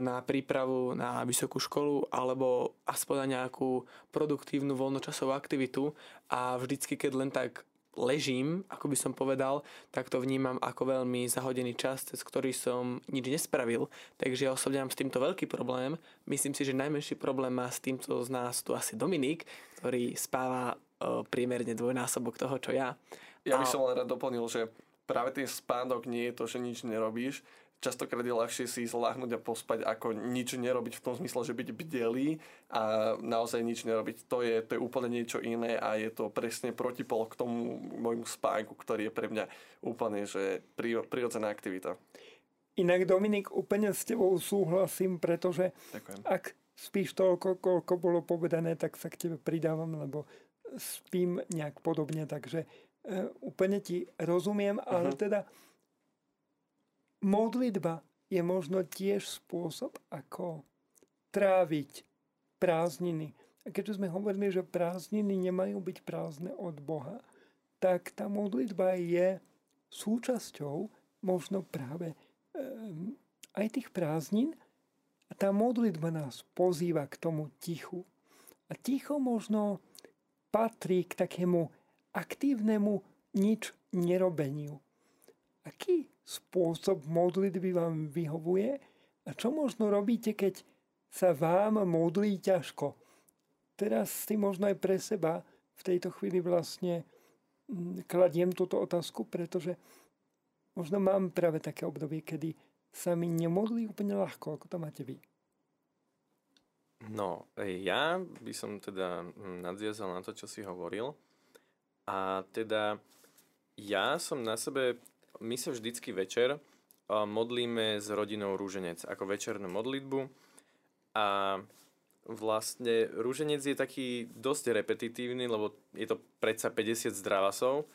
na prípravu na vysokú školu alebo aspoň na nejakú produktívnu voľnočasovú aktivitu a vždycky, keď len tak ležím, ako by som povedal, tak to vnímam ako veľmi zahodený čas, cez ktorý som nič nespravil. Takže ja osobne mám s týmto veľký problém. Myslím si, že najmenší problém má s týmto z nás tu asi Dominik, ktorý spáva priemerne dvojnásobok toho, čo ja. Ja by som len rád doplnil, že práve ten spánok nie je to, že nič nerobíš, častokrát je ľahšie si zláhnuť a pospať, ako nič nerobiť v tom zmysle, že byť bdelý a naozaj nič nerobiť. To je, to je úplne niečo iné a je to presne protipol k tomu môjmu spánku, ktorý je pre mňa úplne že prirodzená aktivita. Inak Dominik, úplne s tebou súhlasím, pretože Ďakujem. ak spíš toľko, koľko bolo povedané, tak sa k tebe pridávam, lebo spím nejak podobne, takže e, úplne ti rozumiem, ale uh-huh. teda modlitba je možno tiež spôsob, ako tráviť prázdniny. A keďže sme hovorili, že prázdniny nemajú byť prázdne od Boha, tak tá modlitba je súčasťou možno práve um, aj tých prázdnin. A tá modlitba nás pozýva k tomu tichu. A ticho možno patrí k takému aktívnemu nič nerobeniu. Aký spôsob modlitby vám vyhovuje a čo možno robíte, keď sa vám modlí ťažko. Teraz si možno aj pre seba v tejto chvíli vlastne mm, kladiem túto otázku, pretože možno mám práve také obdobie, kedy sa mi nemodlí úplne ľahko, ako to máte vy. No, ja by som teda mm, nadviazal na to, čo si hovoril. A teda ja som na sebe my sa vždycky večer modlíme s rodinou rúženec ako večernú modlitbu a vlastne rúženec je taký dosť repetitívny, lebo je to predsa 50 zdravasov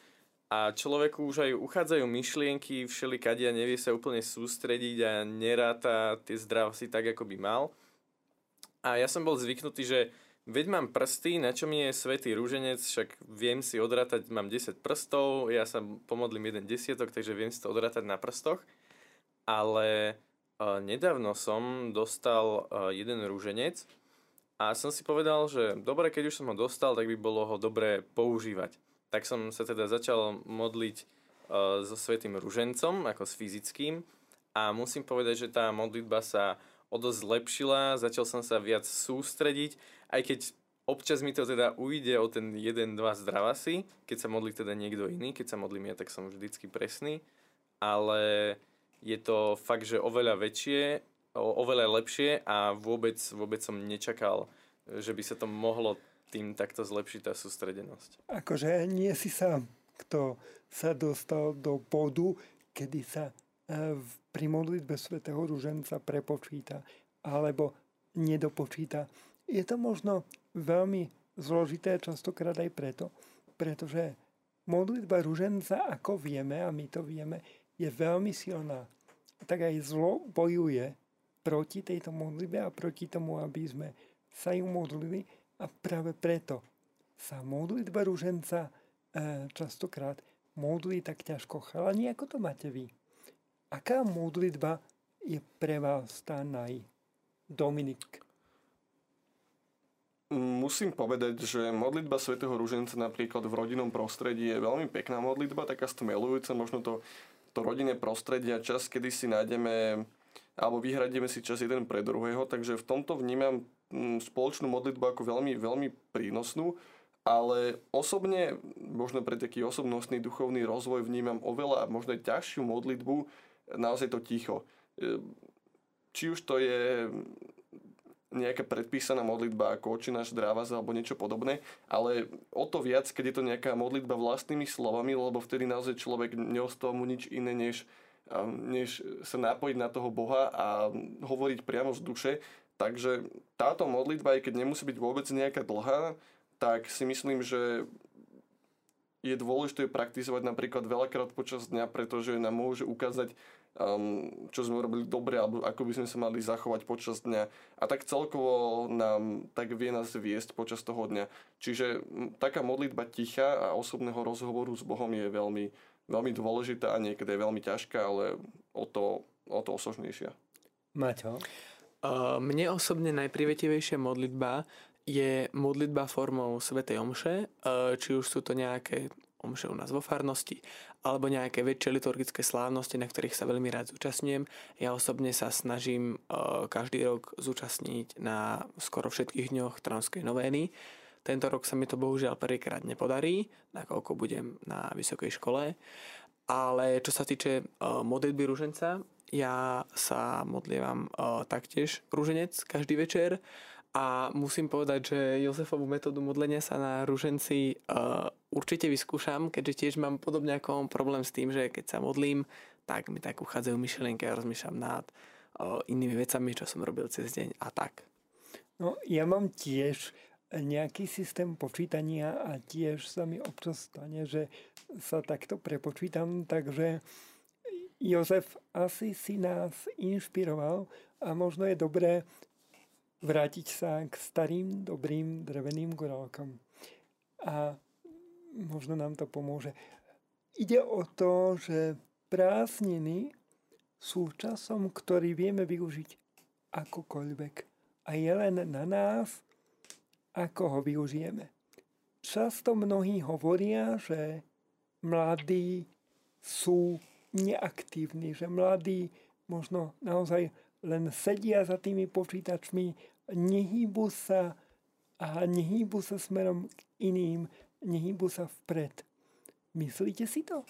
a človeku už aj uchádzajú myšlienky všelikadia, nevie sa úplne sústrediť a neráta tie zdravasy tak, ako by mal. A ja som bol zvyknutý, že Veď mám prsty, na čo mi je svetý rúženec, však viem si odrátať, mám 10 prstov, ja sa pomodlím jeden desiatok, takže viem si to odrátať na prstoch. Ale nedávno som dostal jeden rúženec a som si povedal, že dobre, keď už som ho dostal, tak by bolo ho dobré používať. Tak som sa teda začal modliť so Svetým rúžencom, ako s fyzickým a musím povedať, že tá modlitba sa o dosť zlepšila, začal som sa viac sústrediť, aj keď občas mi to teda ujde o ten jeden, dva zdravasy, keď sa modlí teda niekto iný, keď sa modlím ja, tak som vždycky presný, ale je to fakt, že oveľa väčšie, oveľa lepšie a vôbec, vôbec som nečakal, že by sa to mohlo tým takto zlepšiť tá sústredenosť. Akože nie si sám, kto sa dostal do bodu, kedy sa pri modlitbe svätého Ruženca prepočíta alebo nedopočíta. Je to možno veľmi zložité častokrát aj preto, pretože modlitba Ruženca, ako vieme, a my to vieme, je veľmi silná. Tak aj zlo bojuje proti tejto modlitbe a proti tomu, aby sme sa ju modlili a práve preto sa modlitba Ruženca e, častokrát modlí tak ťažko. Chalani, ako to máte vy? Aká modlitba je pre vás tá naj? Dominik. Musím povedať, že modlitba svätého Rúženca napríklad v rodinnom prostredí je veľmi pekná modlitba, taká stmelujúca, možno to, to rodinné prostredie a čas, kedy si nájdeme alebo vyhradíme si čas jeden pre druhého, takže v tomto vnímam mm, spoločnú modlitbu ako veľmi, veľmi prínosnú, ale osobne, možno pre taký osobnostný duchovný rozvoj vnímam oveľa možno ťažšiu modlitbu, naozaj to ticho. E, či už to je nejaká predpísaná modlitba ako očina zdravaz alebo niečo podobné, ale o to viac, keď je to nejaká modlitba vlastnými slovami, lebo vtedy naozaj človek neostal mu nič iné, než, než sa napojiť na toho Boha a hovoriť priamo z duše. Takže táto modlitba, aj keď nemusí byť vôbec nejaká dlhá, tak si myslím, že je dôležité praktizovať napríklad veľakrát počas dňa, pretože nám môže ukázať um, čo sme urobili dobre alebo ako by sme sa mali zachovať počas dňa. A tak celkovo nám tak vie nás viesť počas toho dňa. Čiže taká modlitba ticha a osobného rozhovoru s Bohom je veľmi, veľmi dôležitá a niekedy je veľmi ťažká, ale o to, o to osožnejšia. Maťo? Uh, mne osobne najprivetivejšia modlitba je modlitba formou Svetej Omše, uh, či už sú to nejaké omše u nás vo farnosti, alebo nejaké väčšie liturgické slávnosti, na ktorých sa veľmi rád zúčastňujem. Ja osobne sa snažím uh, každý rok zúčastniť na skoro všetkých dňoch Transkej novény. Tento rok sa mi to bohužiaľ prvýkrát nepodarí, nakoľko budem na vysokej škole. Ale čo sa týče uh, modlitby ruženca, ja sa modlievam uh, taktiež rúženec každý večer a musím povedať, že Jozefovú metódu modlenia sa na ruženci uh, určite vyskúšam, keďže tiež mám podobne ako problém s tým, že keď sa modlím, tak mi tak uchádzajú myšlienky a rozmýšľam nad uh, inými vecami, čo som robil cez deň a tak. No, ja mám tiež nejaký systém počítania a tiež sa mi občas stane, že sa takto prepočítam, takže Jozef asi si nás inšpiroval a možno je dobré vrátiť sa k starým, dobrým dreveným gorálkam. A možno nám to pomôže. Ide o to, že prázdniny sú časom, ktorý vieme využiť akokoľvek. A je len na nás, ako ho využijeme. Často mnohí hovoria, že mladí sú neaktívni, že mladí možno naozaj len sedia za tými počítačmi, nehýbu sa a nehýbu sa smerom k iným, nehýbu sa vpred. Myslíte si to?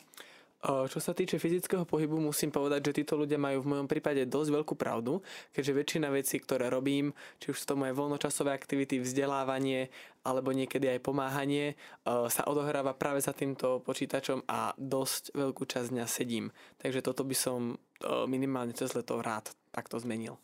Čo sa týče fyzického pohybu, musím povedať, že títo ľudia majú v mojom prípade dosť veľkú pravdu, keďže väčšina vecí, ktoré robím, či už sú to moje voľnočasové aktivity, vzdelávanie alebo niekedy aj pomáhanie, sa odohráva práve za týmto počítačom a dosť veľkú časť dňa sedím. Takže toto by som minimálne cez leto rád takto zmenil.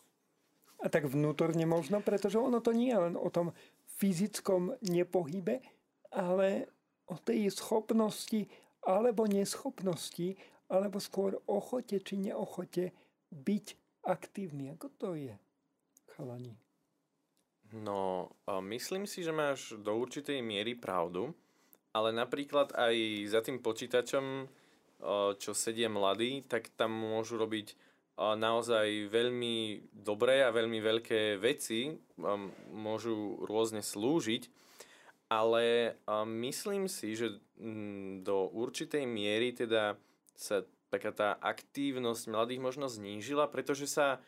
A tak vnútorne možno, pretože ono to nie je len o tom fyzickom nepohybe, ale o tej schopnosti alebo neschopnosti, alebo skôr ochote či neochote byť aktívny. Ako to je, chalani? No, myslím si, že máš do určitej miery pravdu, ale napríklad aj za tým počítačom, čo sedia mladí, tak tam môžu robiť naozaj veľmi dobré a veľmi veľké veci, môžu rôzne slúžiť, ale myslím si, že mm, do určitej miery teda sa taká tá aktívnosť mladých možno znížila, pretože sa,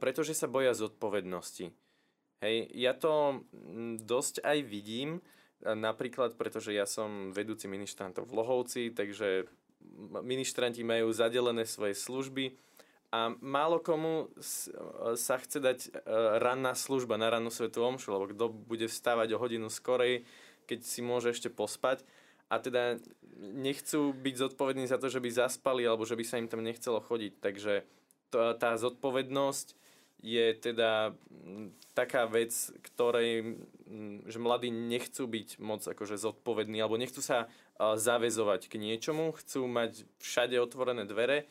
pretože sa boja zodpovednosti. Hej, ja to mm, dosť aj vidím, napríklad pretože ja som vedúci ministrantov v Lohovci, takže ministranti majú zadelené svoje služby a málo komu sa chce dať e, ranná služba na rannú svetu omšu, lebo kto bude vstávať o hodinu skorej, keď si môže ešte pospať. A teda nechcú byť zodpovední za to, že by zaspali alebo že by sa im tam nechcelo chodiť. Takže tá zodpovednosť je teda taká vec, ktorej, že mladí nechcú byť moc akože zodpovední alebo nechcú sa zavezovať k niečomu, chcú mať všade otvorené dvere,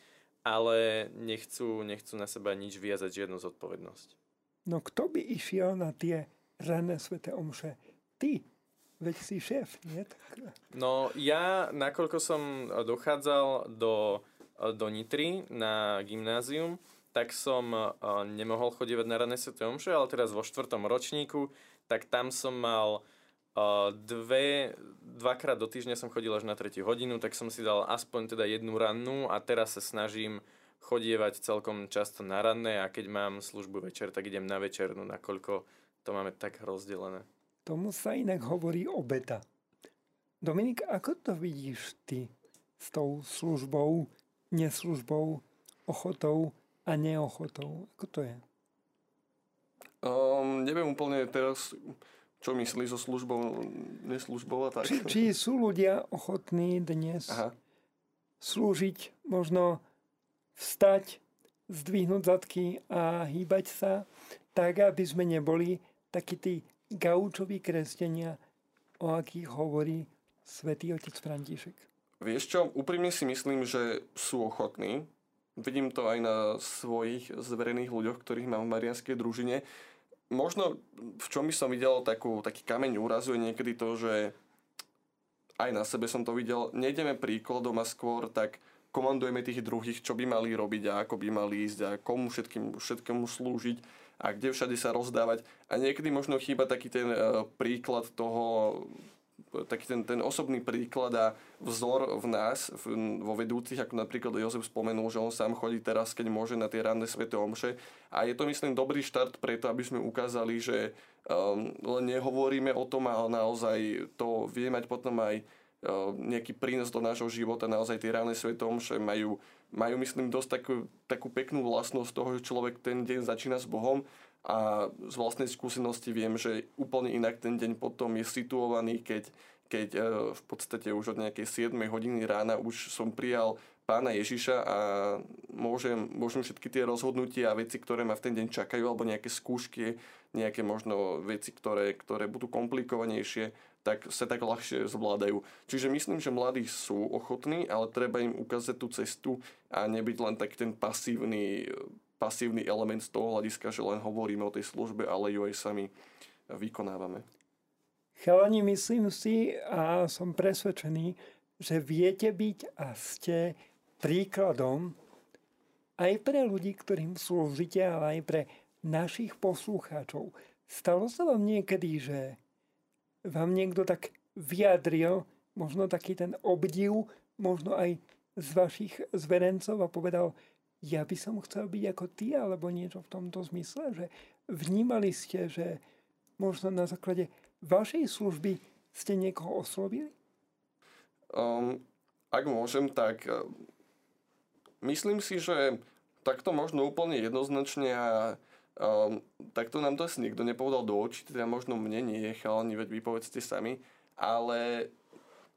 ale nechcú, nechcú na seba nič viazať, žiadnu zodpovednosť. No kto by išiel na tie rané svete omše? Ty, veď si šéf, nie? No ja, nakoľko som dochádzal do, do Nitry na gymnázium, tak som nemohol chodívať na rané sveté omše, ale teraz vo štvrtom ročníku, tak tam som mal dve, dvakrát do týždňa som chodil až na tretiu hodinu, tak som si dal aspoň teda jednu rannú a teraz sa snažím chodievať celkom často na ranné a keď mám službu večer, tak idem na večernú, nakoľko to máme tak rozdelené. Tomu sa inak hovorí obeta. Dominik, ako to vidíš ty s tou službou, neslužbou, ochotou a neochotou. Ako to je? Um, neviem úplne teraz, čo myslí so službou, neslužbou a tak. Či, či sú ľudia ochotní dnes Aha. slúžiť, možno vstať, zdvihnúť zadky a hýbať sa, tak, aby sme neboli takí tí gaučoví kresťania, o akých hovorí svätý otec František. Vieš čo, úprimne si myslím, že sú ochotní, Vidím to aj na svojich zverených ľuďoch, ktorých mám v marianskej družine. Možno v čom by som videl takú, taký kameň úrazu je niekedy to, že aj na sebe som to videl, nejdeme príkladom a skôr tak komandujeme tých druhých, čo by mali robiť a ako by mali ísť a komu všetkým, všetkému slúžiť a kde všade sa rozdávať. A niekedy možno chýba taký ten uh, príklad toho taký ten, ten osobný príklad a vzor v nás, v, vo vedúcich, ako napríklad Jozef spomenul, že on sám chodí teraz, keď môže na tie ranné sveté omše. A je to, myslím, dobrý štart preto, aby sme ukázali, že um, len nehovoríme o tom, ale naozaj to vie mať potom aj um, nejaký prínos do nášho života. Naozaj tie ranné sveté omše majú, majú, myslím, dosť takú, takú peknú vlastnosť toho, že človek ten deň začína s Bohom a z vlastnej skúsenosti viem, že úplne inak ten deň potom je situovaný, keď, keď e, v podstate už od nejakej 7 hodiny rána už som prijal pána Ježiša a môžem, môžem všetky tie rozhodnutia a veci, ktoré ma v ten deň čakajú, alebo nejaké skúšky, nejaké možno veci, ktoré, ktoré budú komplikovanejšie, tak sa tak ľahšie zvládajú. Čiže myslím, že mladí sú ochotní, ale treba im ukázať tú cestu a nebyť len tak ten pasívny pasívny element z toho hľadiska, že len hovoríme o tej službe, ale ju aj sami vykonávame. Chalani, myslím si a som presvedčený, že viete byť a ste príkladom aj pre ľudí, ktorým slúžite, ale aj pre našich poslucháčov. Stalo sa vám niekedy, že vám niekto tak vyjadril možno taký ten obdiv, možno aj z vašich zverencov a povedal, ja by som chcel byť ako ty, alebo niečo v tomto zmysle, že vnímali ste, že možno na základe vašej služby ste niekoho oslovili? Um, ak môžem, tak uh, myslím si, že takto možno úplne jednoznačne a um, takto nám to asi nikto nepovedal do očí, teda možno mne nie, chalani, veď vypovedzte sami, ale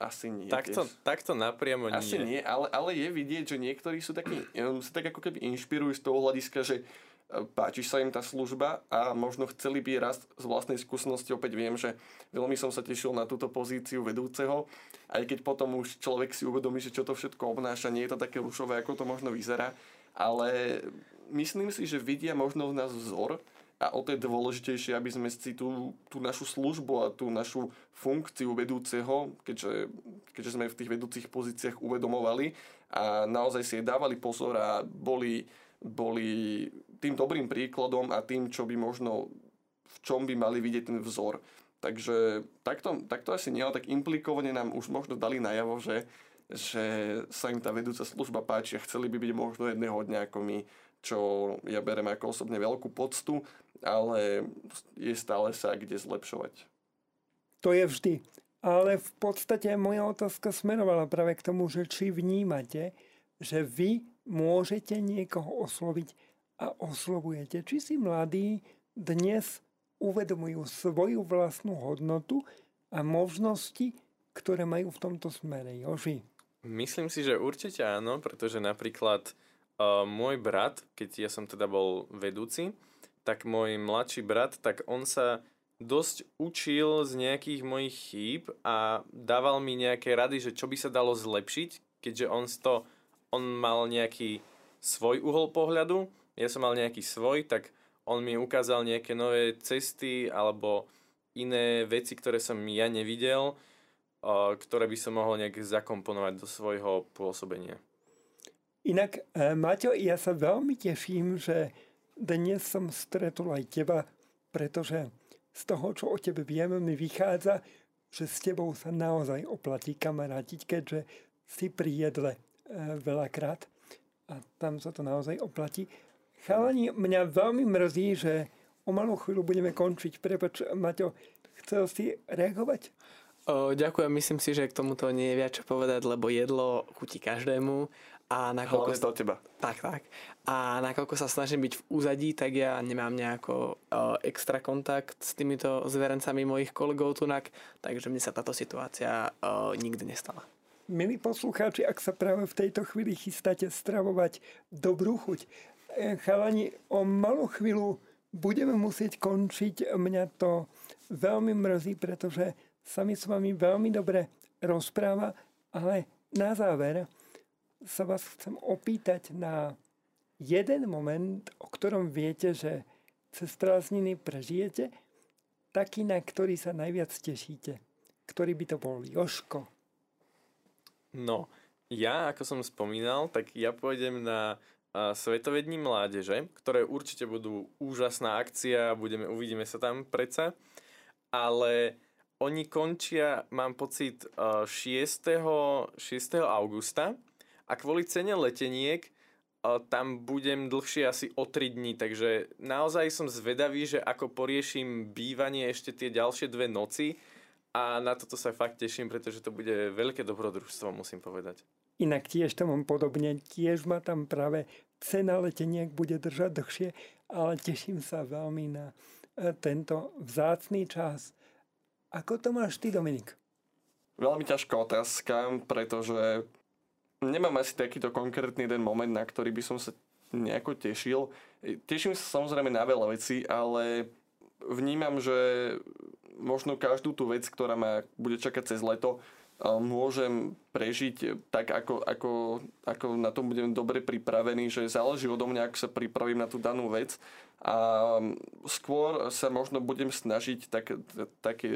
asi nie. Takto, takto napriamo nie. Asi nie, ale, ale je vidieť, že niektorí sú takí, sa tak ako keby inšpirujú z toho hľadiska, že e, páči sa im tá služba a možno chceli by raz z vlastnej skúsenosti, opäť viem, že veľmi som sa tešil na túto pozíciu vedúceho, aj keď potom už človek si uvedomí, že čo to všetko obnáša, nie je to také rušové, ako to možno vyzerá, ale myslím si, že vidia možno v nás vzor, a o to je dôležitejšie, aby sme si tú, tú našu službu a tú našu funkciu vedúceho, keďže, keďže sme v tých vedúcich pozíciách uvedomovali a naozaj si jej dávali pozor a boli, boli tým dobrým príkladom a tým, čo by možno v čom by mali vidieť ten vzor. Takže takto, takto asi nie, tak implikovane nám už možno dali najavo, že, že sa im tá vedúca služba páči a chceli by byť možno jedného dňa ako my, čo ja berem ako osobne veľkú poctu, ale je stále sa kde zlepšovať. To je vždy. Ale v podstate moja otázka smerovala práve k tomu, že či vnímate, že vy môžete niekoho osloviť a oslovujete. Či si mladí dnes uvedomujú svoju vlastnú hodnotu a možnosti, ktoré majú v tomto smere. Joži. Myslím si, že určite áno, pretože napríklad uh, môj brat, keď ja som teda bol vedúci, tak môj mladší brat, tak on sa dosť učil z nejakých mojich chýb a dával mi nejaké rady, že čo by sa dalo zlepšiť, keďže on, to, on mal nejaký svoj uhol pohľadu, ja som mal nejaký svoj, tak on mi ukázal nejaké nové cesty alebo iné veci, ktoré som ja nevidel, ktoré by som mohol nejak zakomponovať do svojho pôsobenia. Inak, e, Maťo, ja sa veľmi teším, že dnes som stretol aj teba, pretože z toho, čo o tebe vieme, mi vychádza, že s tebou sa naozaj oplatí kamarátiť, keďže si pri jedle e, veľakrát a tam sa to naozaj oplatí. Chalani, mňa veľmi mrzí, že o malú chvíľu budeme končiť. Prepač, Maťo, chcel si reagovať? O, ďakujem, myslím si, že k tomuto nie je viac čo povedať, lebo jedlo chutí každému a nakoľko... Hlavne to teba. Tak, tak. A nakoľko sa snažím byť v úzadí, tak ja nemám nejako uh, extra kontakt s týmito zverencami mojich kolegov tunak, takže mne sa táto situácia uh, nikdy nestala. Milí poslucháči, ak sa práve v tejto chvíli chystáte stravovať dobrú chuť, e, chalani, o malú chvíľu budeme musieť končiť. Mňa to veľmi mrzí, pretože sa mi s vami veľmi dobre rozpráva, ale na záver sa vás chcem opýtať na jeden moment, o ktorom viete, že cez prázdniny prežijete, taký, na ktorý sa najviac tešíte. Ktorý by to bol? Joško. No, ja, ako som spomínal, tak ja pôjdem na uh, Svetové dní mládeže, ktoré určite budú úžasná akcia, budeme, uvidíme sa tam predsa, ale oni končia, mám pocit, uh, 6. 6. augusta a kvôli cene leteniek tam budem dlhšie asi o 3 dní, takže naozaj som zvedavý, že ako poriešim bývanie ešte tie ďalšie dve noci a na toto sa fakt teším, pretože to bude veľké dobrodružstvo, musím povedať. Inak tiež to mám podobne, tiež ma tam práve cena leteniek bude držať dlhšie, ale teším sa veľmi na e, tento vzácný čas. Ako to máš ty, Dominik? Veľmi ťažká otázka, pretože nemám asi takýto konkrétny jeden moment, na ktorý by som sa nejako tešil. Teším sa samozrejme na veľa vecí, ale vnímam, že možno každú tú vec, ktorá ma bude čakať cez leto, môžem prežiť tak, ako, ako, ako na tom budem dobre pripravený, že záleží odo mňa, ako sa pripravím na tú danú vec. A skôr sa možno budem snažiť tak, taký,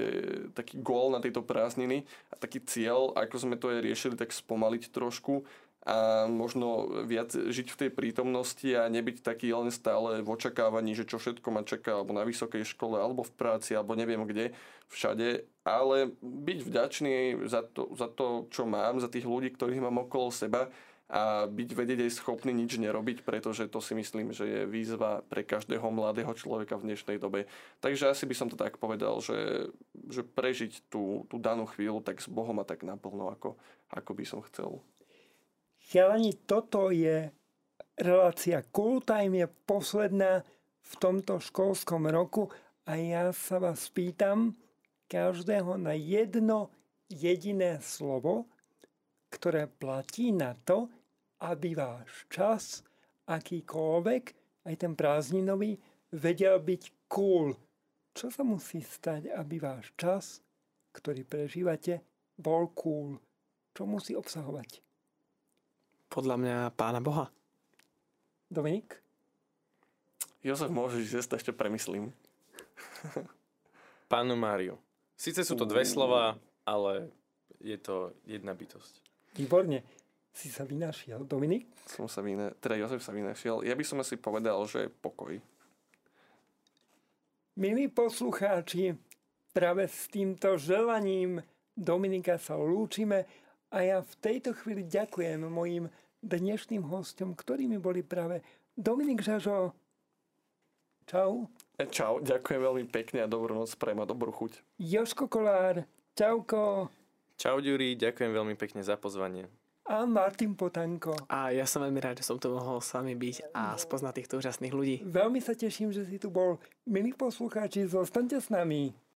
taký gól na tejto prázdniny a taký cieľ, ako sme to aj riešili, tak spomaliť trošku a možno viac žiť v tej prítomnosti a nebyť taký len stále v očakávaní, že čo všetko ma čaká alebo na vysokej škole, alebo v práci, alebo neviem kde, všade, ale byť vďačný za to, za to čo mám, za tých ľudí, ktorých mám okolo seba a byť vedieť aj schopný nič nerobiť, pretože to si myslím, že je výzva pre každého mladého človeka v dnešnej dobe. Takže asi by som to tak povedal, že, že prežiť tú, tú danú chvíľu tak s Bohom a tak naplno, ako, ako by som chcel. Chalani, toto je relácia Cool Time, je posledná v tomto školskom roku a ja sa vás pýtam každého na jedno jediné slovo, ktoré platí na to, aby váš čas, akýkoľvek, aj ten prázdninový, vedel byť cool. Čo sa musí stať, aby váš čas, ktorý prežívate, bol cool? Čo musí obsahovať? Podľa mňa pána Boha. Dominik? Jozef, môžeš ísť, ešte premyslím. [laughs] Pánu Máriu. Sice sú to dve slova, ale je to jedna bytosť. Výborne. si sa vynašiel. Dominik? Som sa vyna... teda Jozef sa vynašiel. Ja by som asi povedal, že pokoj. Milí poslucháči, práve s týmto želaním Dominika sa lúčime a ja v tejto chvíli ďakujem mojim dnešným hostom, ktorými boli práve Dominik Žažo. Čau. E, čau, ďakujem veľmi pekne a dobrú noc, prajem a dobrú chuť. Joško Kolár, čauko. Čau, Ďuri, ďakujem veľmi pekne za pozvanie a Martin Potanko. A ja som veľmi rád, že som tu mohol s vami byť a spoznať týchto úžasných ľudí. Veľmi sa teším, že si tu bol. Milí poslucháči, zostaňte s nami.